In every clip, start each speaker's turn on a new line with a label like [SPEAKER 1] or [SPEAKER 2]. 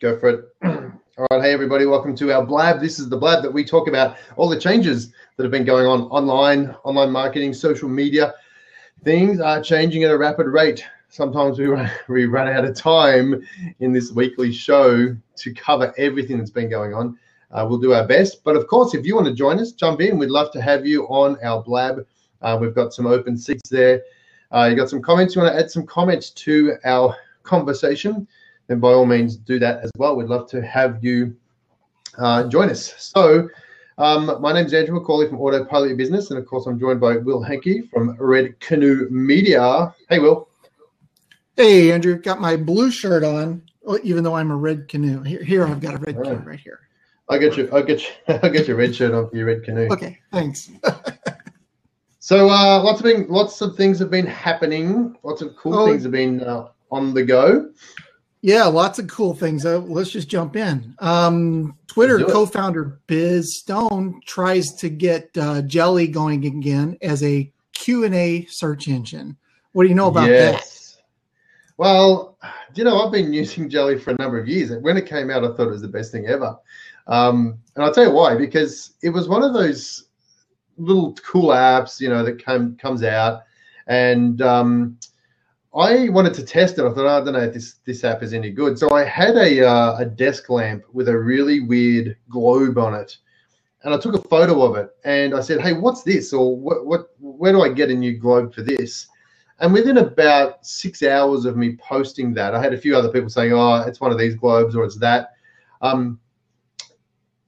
[SPEAKER 1] Go for it. All right, hey everybody, welcome to our blab. This is the blab that we talk about all the changes that have been going on online, online marketing, social media. Things are changing at a rapid rate. Sometimes we run, we run out of time in this weekly show to cover everything that's been going on. Uh, we'll do our best. But of course, if you want to join us, jump in. We'd love to have you on our blab. Uh, we've got some open seats there. Uh, you got some comments? You want to add some comments to our conversation? Then by all means do that as well. We'd love to have you uh, join us. So, um, my name is Andrew McCauley from Autopilot Business, and of course, I'm joined by Will Henke from Red Canoe Media. Hey, Will.
[SPEAKER 2] Hey, Andrew. Got my blue shirt on, even though I'm a red canoe. Here, here I've got a red canoe right here.
[SPEAKER 1] I'll get you. I'll get you. I'll get your red shirt on for your red canoe.
[SPEAKER 2] Okay, thanks.
[SPEAKER 1] so, uh, lots of been, lots of things have been happening. Lots of cool oh, things have been uh, on the go.
[SPEAKER 2] Yeah, lots of cool things. Uh, let's just jump in. Um, Twitter co-founder Biz Stone tries to get uh, Jelly going again as a Q&A search engine. What do you know about yes. that?
[SPEAKER 1] Well, you know, I've been using Jelly for a number of years. When it came out, I thought it was the best thing ever. Um, and I'll tell you why, because it was one of those little cool apps, you know, that come, comes out and um, – I wanted to test it. I thought, oh, I don't know if this, this app is any good. So I had a, uh, a desk lamp with a really weird globe on it. And I took a photo of it and I said, hey, what's this? Or what, what, where do I get a new globe for this? And within about six hours of me posting that, I had a few other people saying, oh, it's one of these globes or it's that. Um,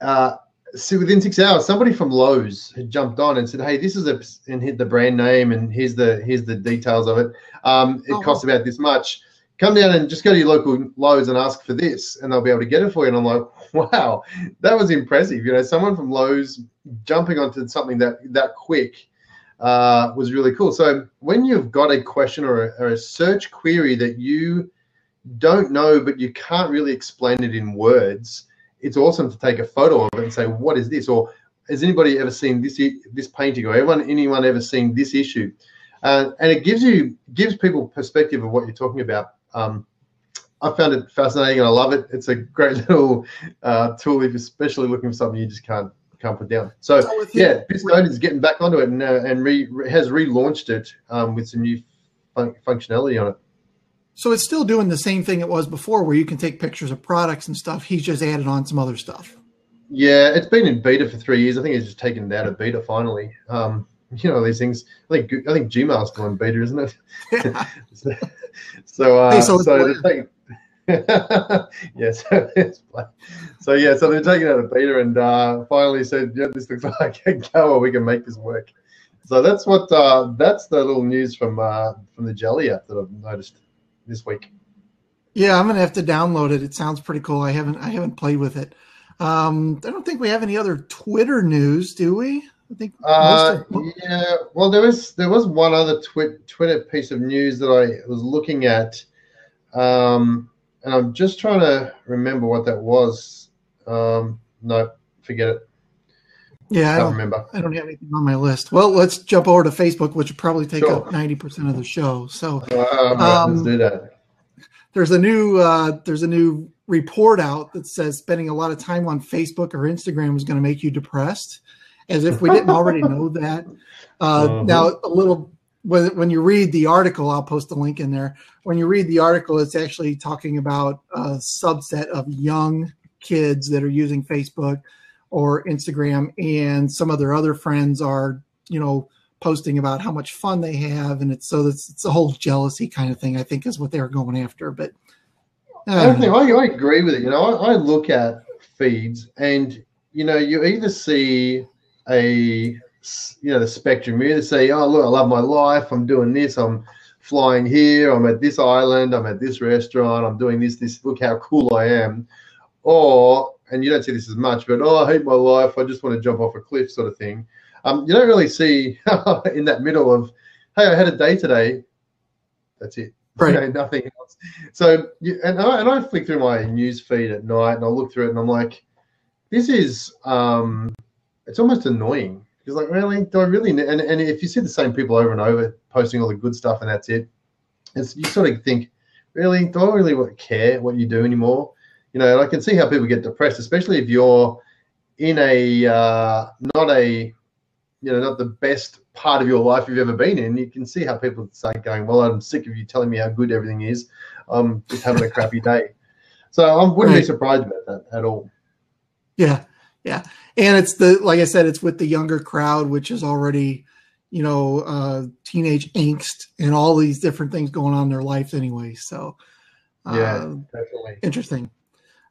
[SPEAKER 1] uh, see within six hours somebody from Lowe's had jumped on and said hey this is a and hit the brand name and here's the here's the details of it. Um, it oh. costs about this much. Come down and just go to your local Lowe's and ask for this and they'll be able to get it for you. And I'm like wow that was impressive. You know someone from Lowe's jumping onto something that that quick uh, was really cool. So when you've got a question or a, or a search query that you don't know but you can't really explain it in words it's awesome to take a photo of it and say, what is this? Or has anybody ever seen this this painting? Or anyone anyone ever seen this issue? Uh, and it gives you gives people perspective of what you're talking about. Um, I found it fascinating and I love it. It's a great little uh, tool if you're especially looking for something you just can't can't put down. So, so yeah, Biz Stone is getting back onto it and, uh, and re, has relaunched it um, with some new fun- functionality on it.
[SPEAKER 2] So it's still doing the same thing it was before, where you can take pictures of products and stuff. He's just added on some other stuff.
[SPEAKER 1] Yeah, it's been in beta for three years. I think he's just taken it out of beta finally. Um, you know these things. I think I think Gmail's still in beta, isn't it? Yeah. so, uh, hey, so, so taking, yes, so yeah, so they're taking out of beta and uh, finally said, yeah, this looks like a go, or we can make this work. So that's what uh, that's the little news from uh, from the Jelly app that I've noticed this week.
[SPEAKER 2] Yeah, I'm gonna have to download it. It sounds pretty cool. I haven't I haven't played with it. Um, I don't think we have any other Twitter news, do we? I think.
[SPEAKER 1] Uh, of- yeah. Well, there was there was one other twi- Twitter piece of news that I was looking at, um, and I'm just trying to remember what that was. Um, no, forget it.
[SPEAKER 2] Yeah, I don't, remember. I don't have anything on my list. Well, let's jump over to Facebook, which would probably take sure. up ninety percent of the show. So uh, um, let's do that. There's a new uh, there's a new report out that says spending a lot of time on Facebook or Instagram is going to make you depressed, as if we didn't already know that. Uh, uh-huh. Now, a little when, when you read the article, I'll post the link in there. When you read the article, it's actually talking about a subset of young kids that are using Facebook or Instagram, and some of their other friends are, you know, posting about how much fun they have, and it's so it's, it's a whole jealousy kind of thing. I think is what they're going after. But
[SPEAKER 1] I, think, I, I agree with it. You know, I, I look at feeds, and you know, you either see a you know the spectrum. You either say, "Oh, look, I love my life. I'm doing this. I'm flying here. I'm at this island. I'm at this restaurant. I'm doing this. This. Look how cool I am." Or and you don't see this as much, but oh, I hate my life. I just want to jump off a cliff, sort of thing. Um, you don't really see in that middle of, hey, I had a day today. That's it. Right. You know, nothing else. So, and I, and I flick through my news feed at night and I look through it and I'm like, this is, um, it's almost annoying. Because like, really, do I really? And, and if you see the same people over and over posting all the good stuff and that's it, it's, you sort of think, really, do I really care what you do anymore? You know, and I can see how people get depressed, especially if you're in a uh, not a you know not the best part of your life you've ever been in. You can see how people start going, "Well, I'm sick of you telling me how good everything is. I'm just having a crappy day." So I wouldn't right. be surprised about that at all.
[SPEAKER 2] Yeah, yeah, and it's the like I said, it's with the younger crowd, which is already you know uh, teenage angst and all these different things going on in their life anyway. So
[SPEAKER 1] uh, yeah, definitely
[SPEAKER 2] interesting.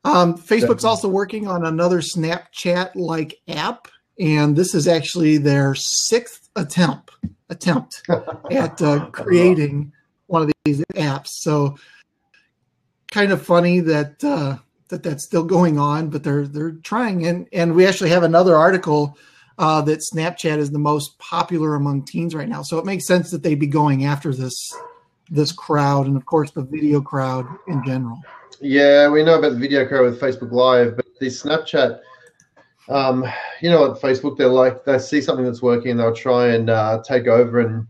[SPEAKER 2] Um, Facebook's also working on another Snapchat like app, and this is actually their sixth attempt attempt at uh, creating one of these apps. So kind of funny that uh, that that's still going on, but they're they're trying. And and we actually have another article uh, that Snapchat is the most popular among teens right now. So it makes sense that they'd be going after this this crowd, and of course the video crowd in general.
[SPEAKER 1] Yeah, we know about the video crowd with Facebook Live, but the Snapchat. Um, you know, at Facebook, they're like they see something that's working, they'll try and uh, take over and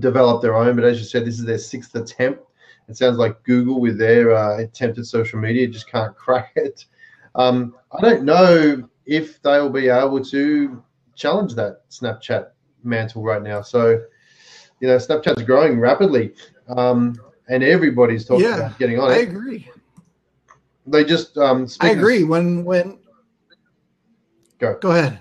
[SPEAKER 1] develop their own. But as you said, this is their sixth attempt it sounds like Google, with their uh, attempt at social media, just can't crack it. Um, I don't know if they'll be able to challenge that Snapchat mantle right now. So, you know, Snapchat's growing rapidly, um, and everybody's talking yeah, about getting on
[SPEAKER 2] I
[SPEAKER 1] it.
[SPEAKER 2] I agree.
[SPEAKER 1] They just. Um,
[SPEAKER 2] I agree. When when.
[SPEAKER 1] Go.
[SPEAKER 2] Go ahead.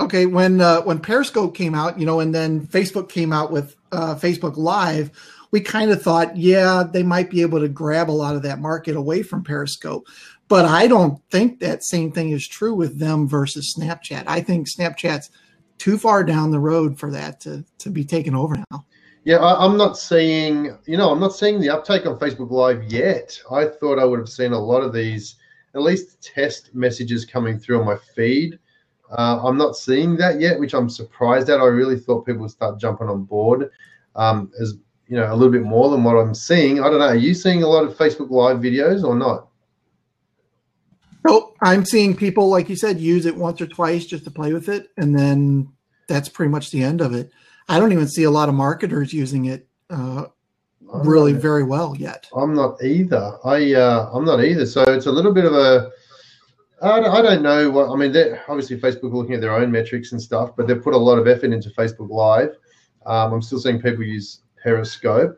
[SPEAKER 2] Okay, when uh, when Periscope came out, you know, and then Facebook came out with uh, Facebook Live, we kind of thought, yeah, they might be able to grab a lot of that market away from Periscope. But I don't think that same thing is true with them versus Snapchat. I think Snapchat's too far down the road for that to, to be taken over now.
[SPEAKER 1] Yeah, I, am not seeing, you know, I'm not seeing the uptake on Facebook Live yet. I thought I would have seen a lot of these, at least test messages coming through on my feed. Uh, I'm not seeing that yet, which I'm surprised at. I really thought people would start jumping on board um, as you know a little bit more than what I'm seeing. I don't know. Are you seeing a lot of Facebook Live videos or not?
[SPEAKER 2] Nope. I'm seeing people, like you said, use it once or twice just to play with it, and then that's pretty much the end of it. I don't even see a lot of marketers using it uh, really very well yet.
[SPEAKER 1] I'm not either. I uh, I'm not either. So it's a little bit of a. I don't, I don't know what I mean. Obviously, Facebook are looking at their own metrics and stuff, but they've put a lot of effort into Facebook Live. Um, I'm still seeing people use Periscope.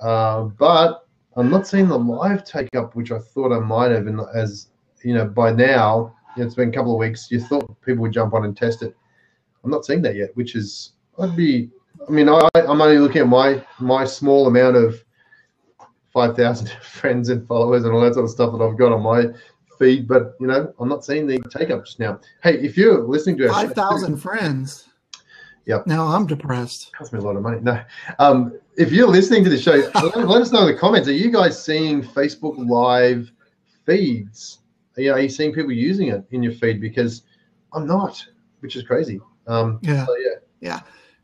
[SPEAKER 1] Uh, but I'm not seeing the live take up, which I thought I might have. And as you know, by now, it's been a couple of weeks. You thought people would jump on and test it. I'm not seeing that yet, which is I'd be. I mean, I, I'm only looking at my my small amount of five thousand friends and followers and all that sort of stuff that I've got on my feed, but you know, I'm not seeing the take up just now. Hey, if you're listening to
[SPEAKER 2] five thousand friends.
[SPEAKER 1] Yep.
[SPEAKER 2] Now I'm depressed.
[SPEAKER 1] Cost me a lot of money. No. Um, if you're listening to the show, let, let, us know in the comments. Are you guys seeing Facebook Live feeds? Are you, are you seeing people using it in your feed? Because I'm not, which is crazy. Um,
[SPEAKER 2] yeah. So, yeah. Yeah.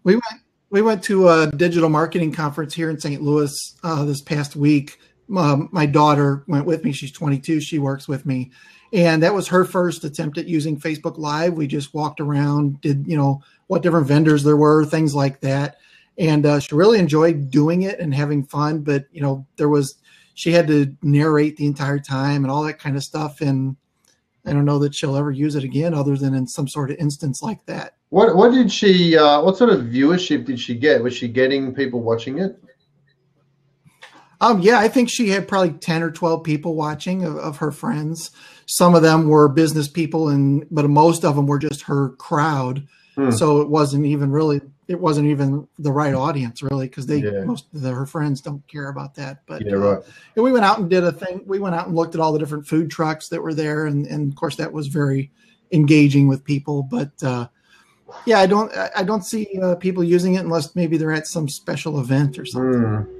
[SPEAKER 2] We went we went to a digital marketing conference here in St. Louis uh, this past week. Um, my daughter went with me. She's 22. She works with me, and that was her first attempt at using Facebook Live. We just walked around, did you know what different vendors there were, things like that. And uh, she really enjoyed doing it and having fun. But you know, there was she had to narrate the entire time and all that kind of stuff. And I don't know that she'll ever use it again, other than in some sort of instance like that.
[SPEAKER 1] What What did she? Uh, what sort of viewership did she get? Was she getting people watching it?
[SPEAKER 2] Um, yeah, I think she had probably ten or twelve people watching of, of her friends. Some of them were business people, and but most of them were just her crowd Hmm. So it wasn't even really it wasn't even the right audience really because they yeah. most of the, her friends don't care about that. But
[SPEAKER 1] yeah, right.
[SPEAKER 2] Uh, we went out and did a thing. We went out and looked at all the different food trucks that were there, and and of course that was very engaging with people. But uh, yeah, I don't I don't see uh, people using it unless maybe they're at some special event or something.
[SPEAKER 1] Hmm.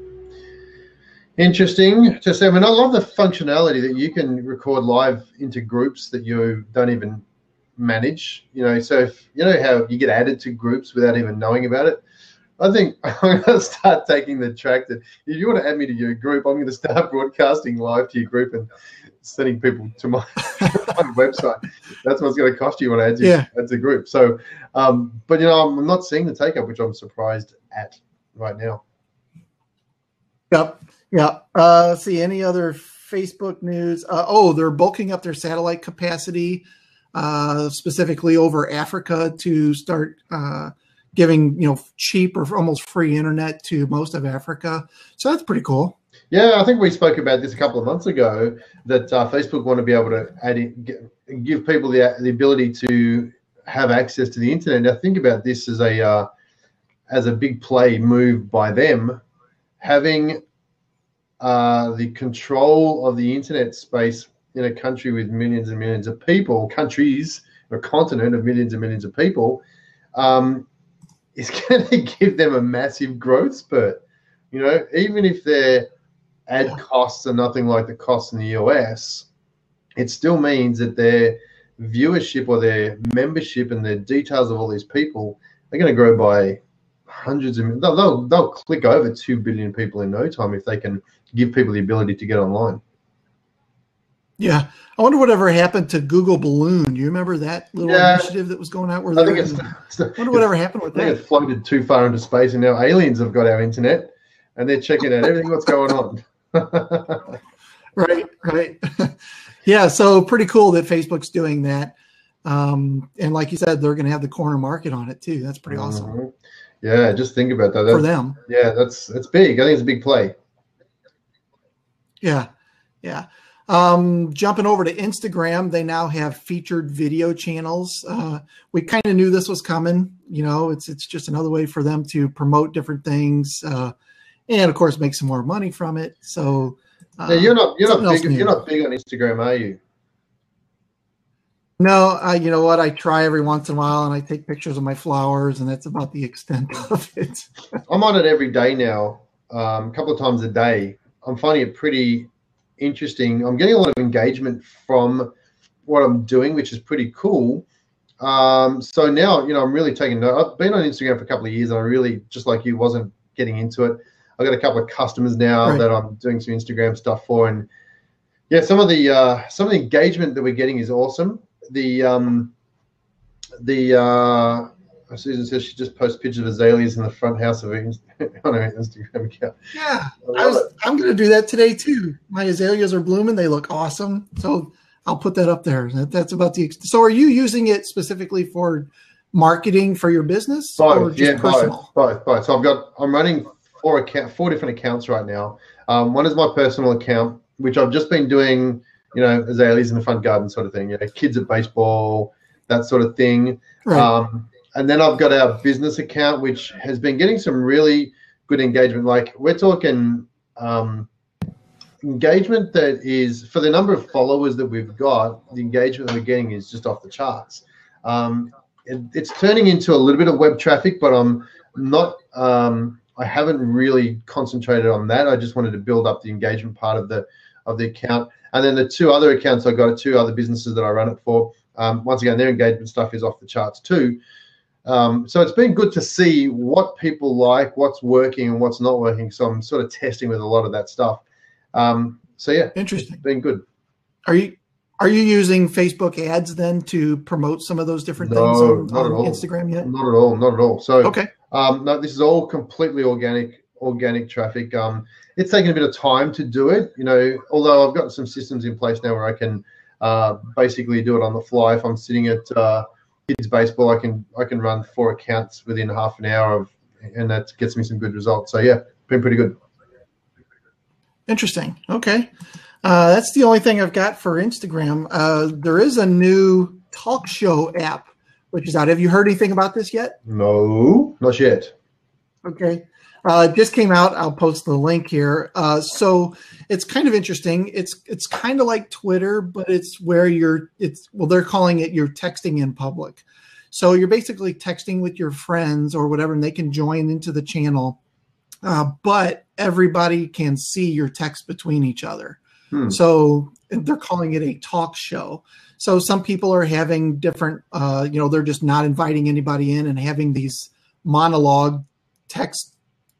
[SPEAKER 1] Interesting to say. I mean, I love the functionality that you can record live into groups that you don't even manage. You know, so if you know how you get added to groups without even knowing about it, I think I'm going to start taking the track that if you want to add me to your group, I'm going to start broadcasting live to your group and sending people to my, my website. That's what's going to cost you when I add you yeah. as a group. So, um, but you know, I'm not seeing the take up, which I'm surprised at right now.
[SPEAKER 2] Yep. Yeah. Uh, let's see any other Facebook news. Uh, oh, they're bulking up their satellite capacity, uh, specifically over Africa to start uh, giving you know cheap or almost free internet to most of Africa. So that's pretty cool.
[SPEAKER 1] Yeah, I think we spoke about this a couple of months ago that uh, Facebook want to be able to add in, give people the the ability to have access to the internet. Now think about this as a uh, as a big play move by them, having uh, the control of the internet space in a country with millions and millions of people, countries, a continent of millions and millions of people, um, is going to give them a massive growth spurt. You know, even if their ad costs are nothing like the costs in the US, it still means that their viewership or their membership and the details of all these people are going to grow by hundreds of they'll, they'll, they'll click over 2 billion people in no time if they can give people the ability to get online
[SPEAKER 2] yeah i wonder whatever happened to google balloon you remember that little yeah. initiative that was going out where I think it's, wonder whatever happened with
[SPEAKER 1] I think that. it floated too far into space and now aliens have got our internet and they're checking out everything what's going on
[SPEAKER 2] right right yeah so pretty cool that facebook's doing that um, and like you said they're going to have the corner market on it too that's pretty awesome mm-hmm.
[SPEAKER 1] Yeah, just think about that. That's,
[SPEAKER 2] for them.
[SPEAKER 1] Yeah, that's that's big. I think it's a big play.
[SPEAKER 2] Yeah, yeah. Um, jumping over to Instagram, they now have featured video channels. Uh, we kind of knew this was coming. You know, it's it's just another way for them to promote different things, uh, and of course, make some more money from it. So,
[SPEAKER 1] uh, you're not you're not big, you're not big on Instagram, are you?
[SPEAKER 2] No, I, you know what? I try every once in a while, and I take pictures of my flowers, and that's about the extent of it.
[SPEAKER 1] I'm on it every day now, um, a couple of times a day. I'm finding it pretty interesting. I'm getting a lot of engagement from what I'm doing, which is pretty cool. Um, so now, you know, I'm really taking note. I've been on Instagram for a couple of years, and I really, just like you, wasn't getting into it. I've got a couple of customers now right. that I'm doing some Instagram stuff for, and yeah, some of the uh, some of the engagement that we're getting is awesome the um, the uh, Susan says she just posts pictures of azaleas in the front house of her on her Instagram
[SPEAKER 2] account. Yeah, I was, I'm going to do that today too. My azaleas are blooming; they look awesome. So I'll put that up there. that's about the. So, are you using it specifically for marketing for your business,
[SPEAKER 1] both, yeah, personal? both, both, both. So I've got I'm running four account, four different accounts right now. Um, one is my personal account, which I've just been doing you know, azaleas in the front garden sort of thing, you know, kids at baseball, that sort of thing. Right. Um, and then I've got our business account, which has been getting some really good engagement. Like we're talking um, engagement that is for the number of followers that we've got, the engagement we're getting is just off the charts. Um, it, it's turning into a little bit of web traffic, but I'm not. Um, I haven't really concentrated on that. I just wanted to build up the engagement part of the of the account. And then the two other accounts I got, two other businesses that I run it for. Um, once again, their engagement stuff is off the charts too. Um, so it's been good to see what people like, what's working and what's not working. So I'm sort of testing with a lot of that stuff. Um, so yeah,
[SPEAKER 2] interesting.
[SPEAKER 1] been good.
[SPEAKER 2] Are you are you using Facebook ads then to promote some of those different no, things on, not on at all. Instagram yet?
[SPEAKER 1] Not at all. Not at all. So okay. Um, no, this is all completely organic organic traffic. Um, it's taken a bit of time to do it, you know, although I've got some systems in place now where I can uh, basically do it on the fly. If I'm sitting at uh, kids baseball, I can I can run four accounts within half an hour of, and that gets me some good results. So yeah, been pretty good.
[SPEAKER 2] Interesting. Okay, uh, that's the only thing I've got for Instagram. Uh, there is a new talk show app which is out. Have you heard anything about this yet?
[SPEAKER 1] No, not yet.
[SPEAKER 2] Okay. Uh, just came out. I'll post the link here. Uh, so it's kind of interesting. It's it's kind of like Twitter, but it's where you're. It's well, they're calling it you're texting in public. So you're basically texting with your friends or whatever, and they can join into the channel. Uh, but everybody can see your text between each other. Hmm. So they're calling it a talk show. So some people are having different, uh, you know, they're just not inviting anybody in and having these monologue text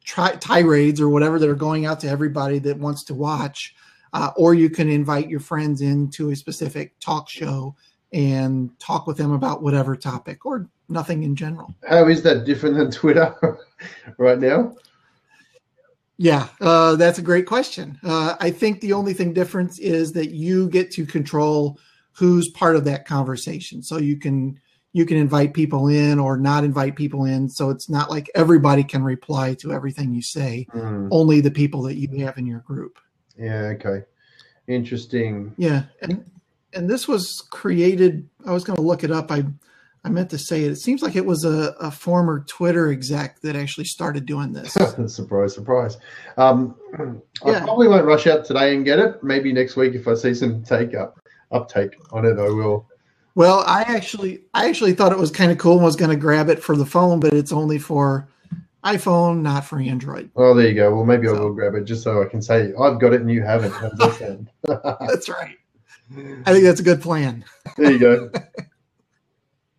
[SPEAKER 2] tri- tirades or whatever that are going out to everybody that wants to watch. Uh, or you can invite your friends into a specific talk show and talk with them about whatever topic or nothing in general.
[SPEAKER 1] How is that different than Twitter right now?
[SPEAKER 2] Yeah, uh, that's a great question. Uh, I think the only thing difference is that you get to control who's part of that conversation. So you can you can invite people in or not invite people in. So it's not like everybody can reply to everything you say. Mm. Only the people that you have in your group.
[SPEAKER 1] Yeah. Okay. Interesting.
[SPEAKER 2] Yeah, and and this was created. I was going to look it up. I I meant to say it. It seems like it was a, a former Twitter exec that actually started doing this.
[SPEAKER 1] surprise, surprise. Um, yeah. I probably won't rush out today and get it. Maybe next week if I see some take up uptake on it, I will.
[SPEAKER 2] Well, I actually I actually thought it was kind of cool and was going to grab it for the phone, but it's only for iPhone, not for Android.
[SPEAKER 1] Oh, there you go. Well, maybe so. I will grab it just so I can say I've got it and you haven't.
[SPEAKER 2] that's right. I think that's a good plan.
[SPEAKER 1] There you go.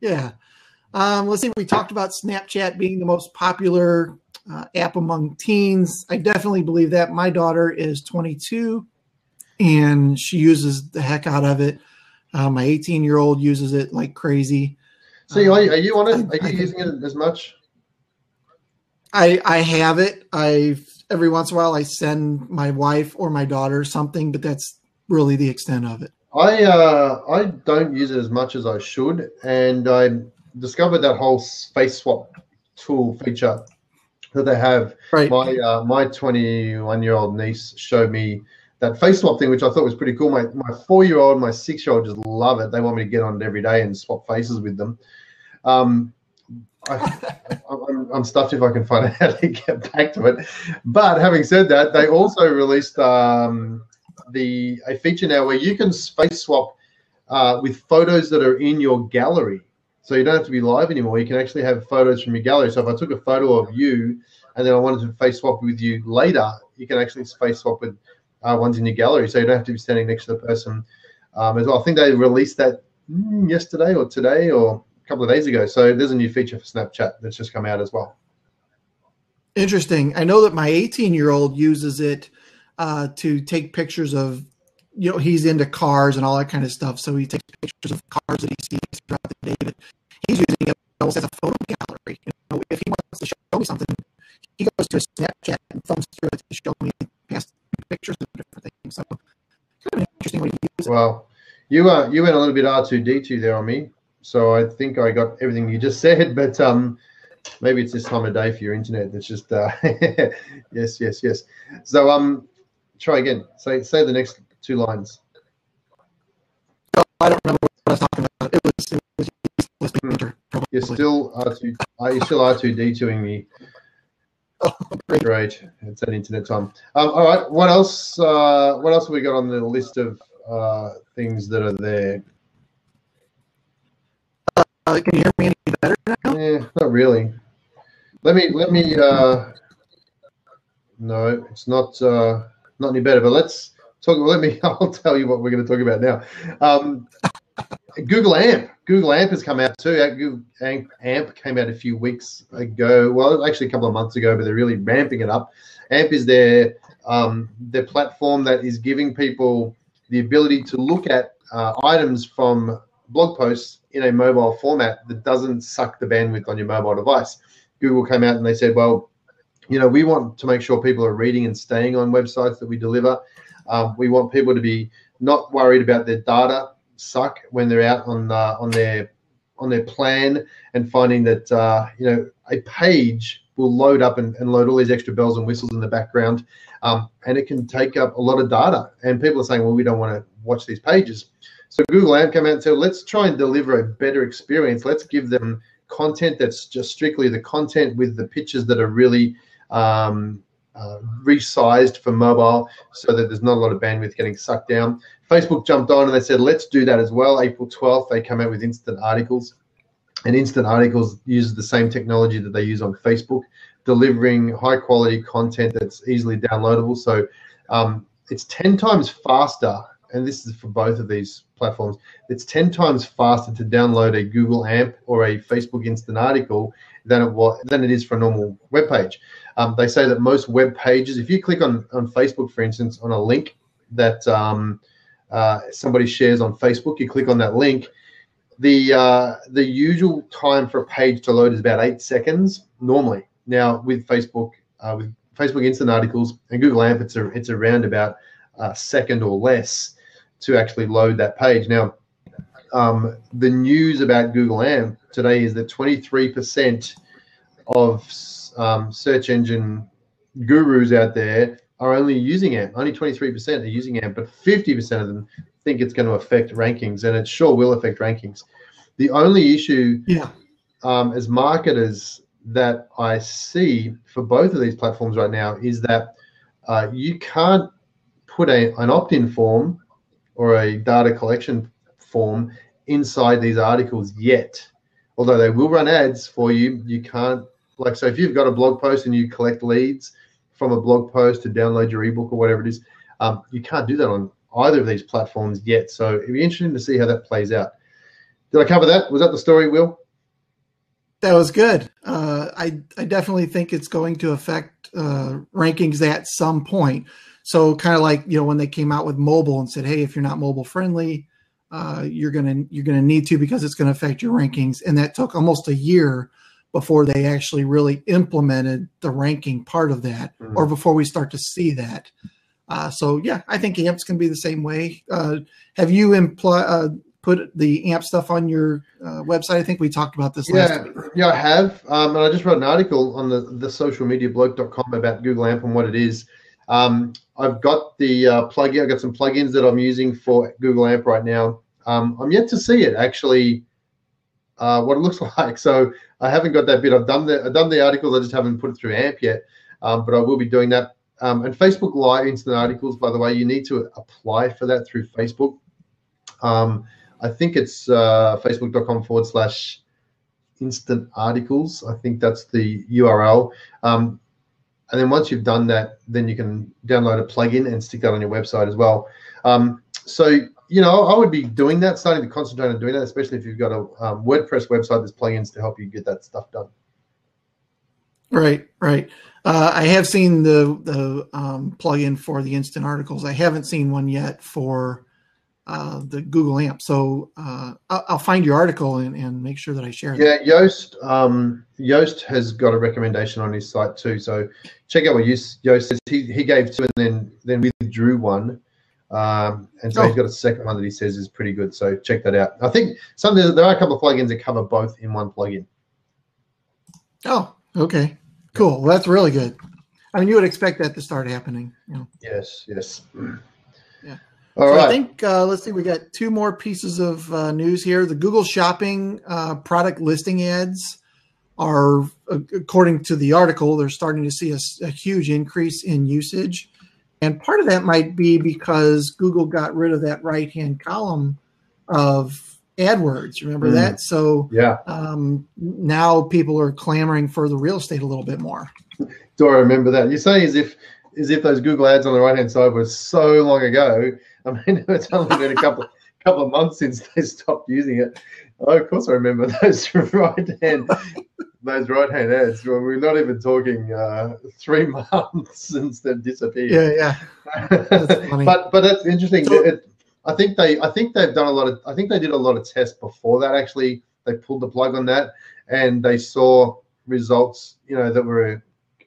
[SPEAKER 2] Yeah. Um, let's see. We talked about Snapchat being the most popular uh, app among teens. I definitely believe that. My daughter is 22 and she uses the heck out of it. Uh, my 18 year old uses it like crazy.
[SPEAKER 1] So, are, are you on it? Are you I, using it as much?
[SPEAKER 2] I I have it. I every once in a while I send my wife or my daughter something, but that's really the extent of it.
[SPEAKER 1] I uh, I don't use it as much as I should, and I discovered that whole face swap tool feature that they have.
[SPEAKER 2] Right.
[SPEAKER 1] My uh, my 21 year old niece showed me that face swap thing, which I thought was pretty cool. My my four year old, my six year old just love it. They want me to get on it every day and swap faces with them. Um, I, am I'm stuffed if I can find out how to get back to it. But having said that, they also released um, the a feature now where you can space swap uh, with photos that are in your gallery. So you don't have to be live anymore. You can actually have photos from your gallery. So if I took a photo of you and then I wanted to face swap with you later, you can actually face swap with uh, ones in your gallery. So you don't have to be standing next to the person um, as well. I think they released that mm, yesterday or today or a couple of days ago. So there's a new feature for Snapchat that's just come out as well.
[SPEAKER 2] Interesting. I know that my 18 year old uses it uh, to take pictures of, you know, he's into cars and all that kind of stuff. So he takes pictures of cars that he sees throughout the day. But he's using it almost as a photo gallery. You know, if he wants to show me something, he goes to a Snapchat and thumbs through it to show me pictures of different things. So kind of interesting when he uses
[SPEAKER 1] Well, you uh, you went a little bit R two D two there on me, so I think I got everything you just said. But um, maybe it's this time of day for your internet that's just uh, yes, yes, yes. So um, Try again. Say say the next two lines.
[SPEAKER 2] Oh, I don't remember what I was talking about. It was, it was,
[SPEAKER 1] it was You're still R two. Are you still R two D twoing me? Great. great. It's an internet time. Um, all right. What else? Uh, what else have we got on the list of uh, things that are there?
[SPEAKER 2] Uh, can you hear me any better now?
[SPEAKER 1] Yeah, not really. Let me let me. Uh, no, it's not. Uh, not any better. But let's talk. Let me. I'll tell you what we're going to talk about now. Um, Google AMP. Google AMP has come out too. Google AMP came out a few weeks ago. Well, actually a couple of months ago, but they're really ramping it up. AMP is their um, their platform that is giving people the ability to look at uh, items from blog posts in a mobile format that doesn't suck the bandwidth on your mobile device. Google came out and they said, well, you know, we want to make sure people are reading and staying on websites that we deliver. Um, we want people to be not worried about their data suck when they're out on uh, on their on their plan and finding that uh, you know a page will load up and, and, load all these extra bells and whistles in the background, um, and it can take up a lot of data. And people are saying, well, we don't want to watch these pages. So Google AMP came out and said, let's try and deliver a better experience. Let's give them content that's just strictly the content with the pictures that are really um, uh, resized for mobile so that there's not a lot of bandwidth getting sucked down. Facebook jumped on and they said, let's do that as well. April 12th, they come out with instant articles. And instant articles uses the same technology that they use on Facebook, delivering high quality content that's easily downloadable. So um, it's 10 times faster, and this is for both of these platforms, it's 10 times faster to download a Google AMP or a Facebook instant article than it, was, than it is for a normal web page. Um, they say that most web pages, if you click on, on Facebook, for instance, on a link that um, uh, somebody shares on Facebook, you click on that link, the uh, the usual time for a page to load is about eight seconds normally. Now with Facebook, uh, with Facebook Instant Articles and Google AMP, it's a, it's around about a second or less to actually load that page. Now, um, the news about Google AMP today is that 23% of um, search engine gurus out there are only using AMP. Only 23% are using AMP, but 50% of them think it's going to affect rankings, and it sure will affect rankings. The only issue
[SPEAKER 2] yeah.
[SPEAKER 1] um, as marketers that I see for both of these platforms right now is that uh, you can't put a, an opt-in form or a data collection form inside these articles yet. Although they will run ads for you, you can't like so if you've got a blog post and you collect leads from a blog post to download your ebook or whatever it is, um, you can't do that on either of these platforms yet. So it'd be interesting to see how that plays out. Did I cover that? Was that the story, Will?
[SPEAKER 2] That was good. Uh, I I definitely think it's going to affect uh, rankings at some point. So kind of like you know when they came out with mobile and said, hey, if you're not mobile friendly, uh, you're gonna you're gonna need to because it's going to affect your rankings. And that took almost a year before they actually really implemented the ranking part of that, mm-hmm. or before we start to see that. Uh, so yeah, I think AMP's can be the same way. Uh, have you impl- uh, put the AMP stuff on your uh, website? I think we talked about this
[SPEAKER 1] yeah, last week. Yeah, I have. Um, and I just wrote an article on the, the socialmediablog.com about Google AMP and what it is. Um, I've got the uh, plugin. I've got some plugins that I'm using for Google AMP right now. Um, I'm yet to see it actually, uh, what it looks like. So I haven't got that bit. I've done the I've done the articles. I just haven't put it through AMP yet. Um, but I will be doing that. Um, and Facebook Live Instant Articles, by the way, you need to apply for that through Facebook. Um, I think it's uh, facebook.com forward slash instant articles. I think that's the URL. And then once you've done that, then you can download a plugin and stick that on your website as well. Um, so, you know, I would be doing that, starting to concentrate on doing that, especially if you've got a um, WordPress website, there's plugins to help you get that stuff done.
[SPEAKER 2] Right, right. Uh, I have seen the the um, plugin for the instant articles. I haven't seen one yet for uh, the Google AMP. So uh, I'll, I'll, find your article and, and, make sure that I share it.
[SPEAKER 1] Yeah, Yoast um, Yoast has got a recommendation on his site too. So check out what Yoast says. He, he gave two and then then withdrew one. Um, and so oh. he's got a second one that he says is pretty good. So check that out. I think some there are a couple of plugins that cover both in one plugin.
[SPEAKER 2] Oh, okay, cool. Well, that's really good. I mean, you would expect that to start happening. You know.
[SPEAKER 1] Yes, yes.
[SPEAKER 2] So right. I think uh, let's see. We got two more pieces of uh, news here. The Google Shopping uh, product listing ads are, according to the article, they're starting to see a, a, huge increase in usage, and part of that might be because Google got rid of that right hand column of AdWords. Remember mm. that? So
[SPEAKER 1] yeah,
[SPEAKER 2] um, now people are clamoring for the real estate a little bit more.
[SPEAKER 1] Do I remember that? You say as if as if those Google ads on the right hand side were so long ago I mean, it's only been a couple couple of months since they stopped using it. Oh, of course, I remember those right hand those right hand ads. Well, we're not even talking uh, three months since they've disappeared.
[SPEAKER 2] Yeah,
[SPEAKER 1] yeah. but but that's interesting. So, it, I think they I think they've done a lot of I think they did a lot of tests before that. Actually, they pulled the plug on that, and they saw results. You know that were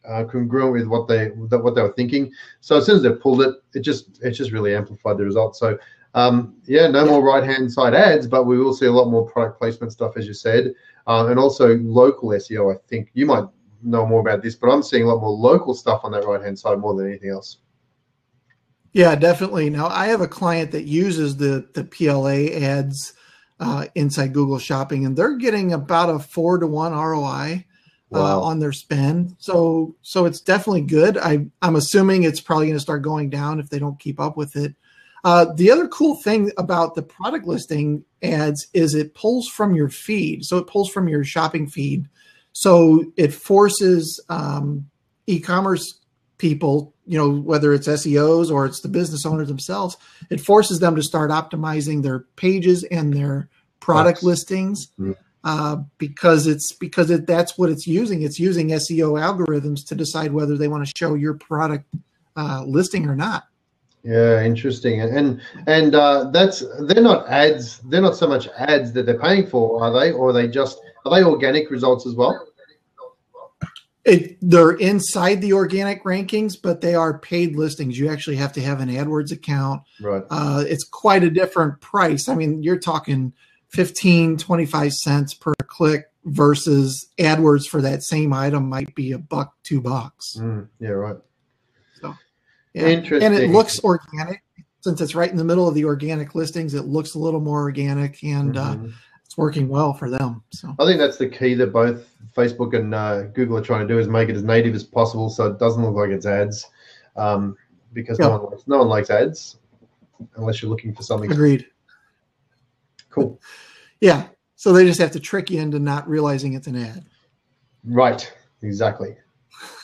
[SPEAKER 1] uh, congruent with what they what they were thinking. So as soon as they pulled it, it just it just really amplified the results. So um, yeah, no more right hand side ads, but we will see a lot more product placement stuff, as you said, uh, and also local SEO. I think you might know more about this, but I'm seeing a lot more local stuff on that right hand side more than anything else.
[SPEAKER 2] Yeah, definitely. Now I have a client that uses the the PLA ads uh, inside Google Shopping, and they're getting about a four to one ROI wow. uh, on their spend. So so it's definitely good. I I'm assuming it's probably going to start going down if they don't keep up with it. Uh, the other cool thing about the product listing ads is it pulls from your feed. So it pulls from your shopping feed. So it forces um, e-commerce people, you know, whether it's SEOs or it's the business owners themselves, it forces them to start optimizing their pages and their product That's, listings. Mm-hmm uh, because it's because it, that's what it's using. It's using SEO algorithms to decide whether they want to show your product uh, listing or not.
[SPEAKER 1] Yeah, interesting. And and uh, that's they're not ads. They're not so much ads that they're paying for, are they? Or are they just are they organic results as well?
[SPEAKER 2] it, they're inside the organic rankings, but they are paid listings. You actually have to have an AdWords account.
[SPEAKER 1] Right.
[SPEAKER 2] Uh, it's quite a different price. I mean, you're talking 15, 25 cents per click versus AdWords for that same item might be a buck, two bucks.
[SPEAKER 1] Mm, yeah, right.
[SPEAKER 2] So, yeah. Interesting. And it looks organic since it's right in the middle of the organic listings. It looks a little more organic and uh, mm-hmm. uh, it's working well for them. So
[SPEAKER 1] I think that's the key that both Facebook and uh, Google are trying to do is make it as native as possible, so it doesn't look like it's ads, um, because no one likes no one likes ads unless you're looking for something.
[SPEAKER 2] Agreed.
[SPEAKER 1] Cool.
[SPEAKER 2] Yeah. So they just have to trick you into not realizing it's an ad.
[SPEAKER 1] Right. Exactly.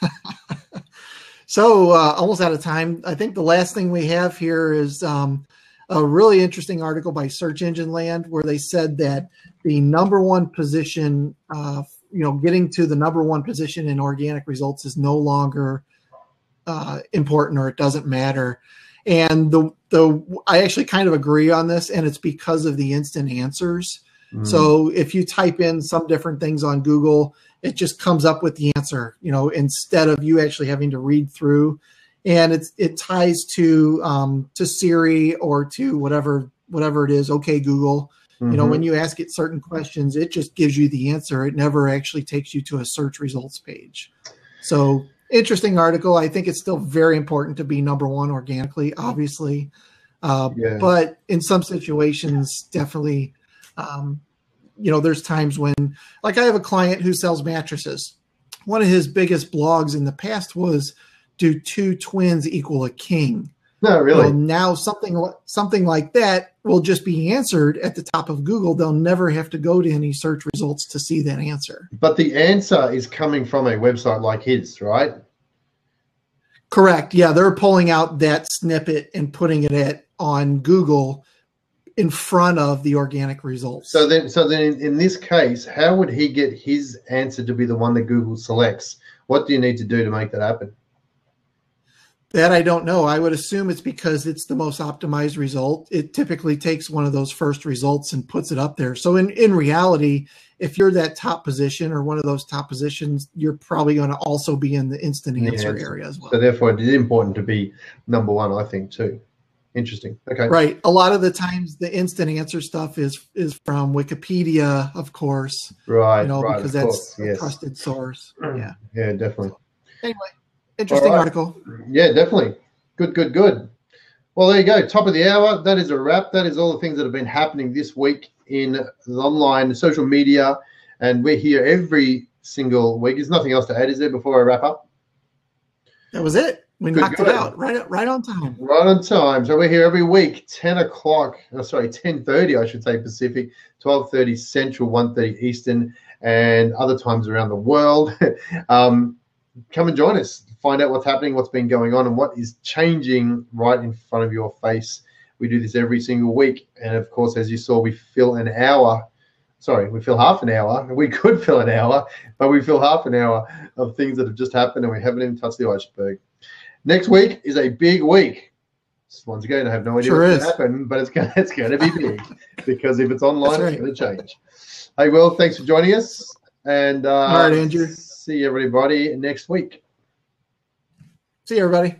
[SPEAKER 2] so uh, almost out of time. I think the last thing we have here is um, a really interesting article by Search Engine Land where they said that the number one position uh, you know getting to the number one position in organic results is no longer uh, important or it doesn't matter and the the i actually kind of agree on this and it's because of the instant answers mm. so if you type in some different things on google it just comes up with the answer you know instead of you actually having to read through and it's it ties to um, to siri or to whatever whatever it is okay google Mm-hmm. You know, when mm-hmm. you ask it certain questions, it just gives you the answer. It never actually takes you to a search results page. So interesting article. I think it's still very important to be number one organically, obviously. Uh, yeah. But in some situations, definitely, um, you know, there's times when, like, I have a client who sells mattresses. One of his biggest blogs in the past was, "Do two twins equal a king?"
[SPEAKER 1] No, really. Well,
[SPEAKER 2] now something something like that will just be answered at the top of Google. They'll never have to go to any search results to see that answer.
[SPEAKER 1] But the answer is coming from a website like his, right?
[SPEAKER 2] Correct. Yeah, they're pulling out that snippet and putting it at on Google in front of the organic results.
[SPEAKER 1] So then, so then, in, in this case, how would he get his answer to be the one that Google selects? What do you need to do to make that happen?
[SPEAKER 2] That I don't know. I would assume it's because it's the most optimized result. It typically takes one of those first results and puts it up there. So in, in reality, if you're that top position or one of those top positions, you're probably going to also be in the instant answer yeah, area as well.
[SPEAKER 1] So therefore it is important to be number one, I think, too. Interesting. Okay.
[SPEAKER 2] Right. A lot of the times the instant answer stuff is is from Wikipedia, of course.
[SPEAKER 1] Right.
[SPEAKER 2] You know,
[SPEAKER 1] right,
[SPEAKER 2] because that's yes. a trusted source. Mm. Yeah.
[SPEAKER 1] Yeah, definitely.
[SPEAKER 2] Anyway, Interesting right. article.
[SPEAKER 1] Yeah, definitely. Good, good, good. Well, there you go. Top of the hour. That is a wrap. That is all the things that have been happening this week in online social media. And we're here every single week. There's nothing else to add, is there, before I wrap up?
[SPEAKER 2] That was it. We good, knocked it out right, right on time.
[SPEAKER 1] Right on time. So we're here every week, 10 o'clock, oh, sorry, 10.30, I should say, Pacific, 12.30 Central, 1.30 Eastern, and other times around the world. um, come and join us find out what's happening, what's been going on, and what is changing right in front of your face. We do this every single week. And of course, as you saw, we fill an hour. Sorry, we fill half an hour. We could fill an hour, but we fill half an hour of things that have just happened and we haven't even touched the iceberg. Next week is a big week. Once again, I have no idea sure what's going to happen, but it's going, it's going to be big because if it's online, right. it's going to change. Hey, Will, thanks for joining us. And uh,
[SPEAKER 2] all right, Andrew.
[SPEAKER 1] See everybody next week.
[SPEAKER 2] See everybody.